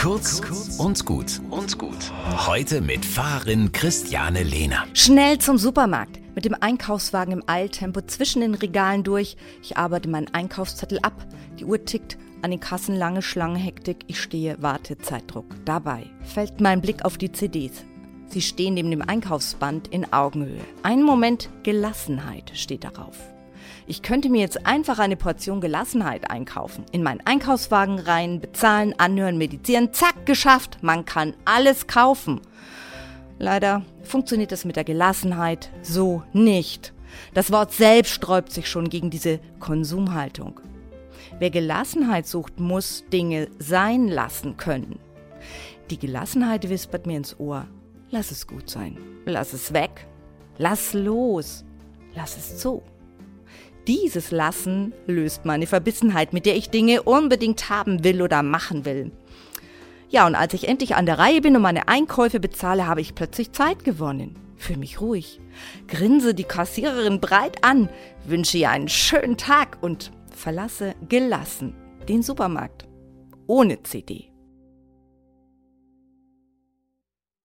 Kurz und gut und gut. Heute mit Fahrerin Christiane Lehner. Schnell zum Supermarkt. Mit dem Einkaufswagen im Eiltempo zwischen den Regalen durch. Ich arbeite meinen Einkaufszettel ab. Die Uhr tickt. An den Kassen lange Schlange, Hektik. Ich stehe, warte, Zeitdruck. Dabei fällt mein Blick auf die CDs. Sie stehen neben dem Einkaufsband in Augenhöhe. Ein Moment Gelassenheit steht darauf. Ich könnte mir jetzt einfach eine Portion Gelassenheit einkaufen, in meinen Einkaufswagen rein, bezahlen, anhören, meditieren, zack, geschafft. Man kann alles kaufen. Leider funktioniert das mit der Gelassenheit so nicht. Das Wort selbst sträubt sich schon gegen diese Konsumhaltung. Wer Gelassenheit sucht, muss Dinge sein lassen können. Die Gelassenheit wispert mir ins Ohr. Lass es gut sein. Lass es weg. Lass los. Lass es zu. Dieses Lassen löst meine Verbissenheit, mit der ich Dinge unbedingt haben will oder machen will. Ja, und als ich endlich an der Reihe bin und meine Einkäufe bezahle, habe ich plötzlich Zeit gewonnen. Fühl mich ruhig, grinse die Kassiererin breit an, wünsche ihr einen schönen Tag und verlasse gelassen den Supermarkt. Ohne CD.